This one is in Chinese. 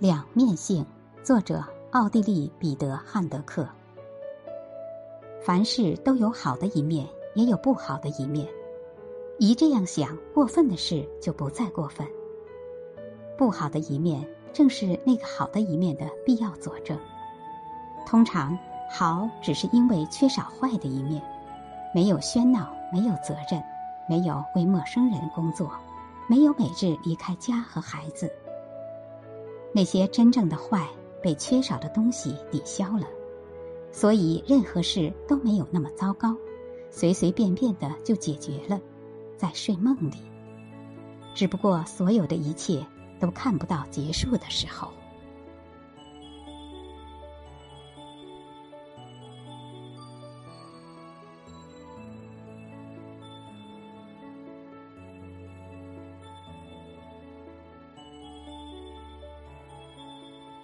两面性，作者奥地利彼得汉德克。凡事都有好的一面，也有不好的一面。一这样想，过分的事就不再过分。不好的一面，正是那个好的一面的必要佐证。通常，好只是因为缺少坏的一面，没有喧闹，没有责任，没有为陌生人工作，没有每日离开家和孩子。那些真正的坏被缺少的东西抵消了，所以任何事都没有那么糟糕，随随便便的就解决了，在睡梦里。只不过所有的一切都看不到结束的时候。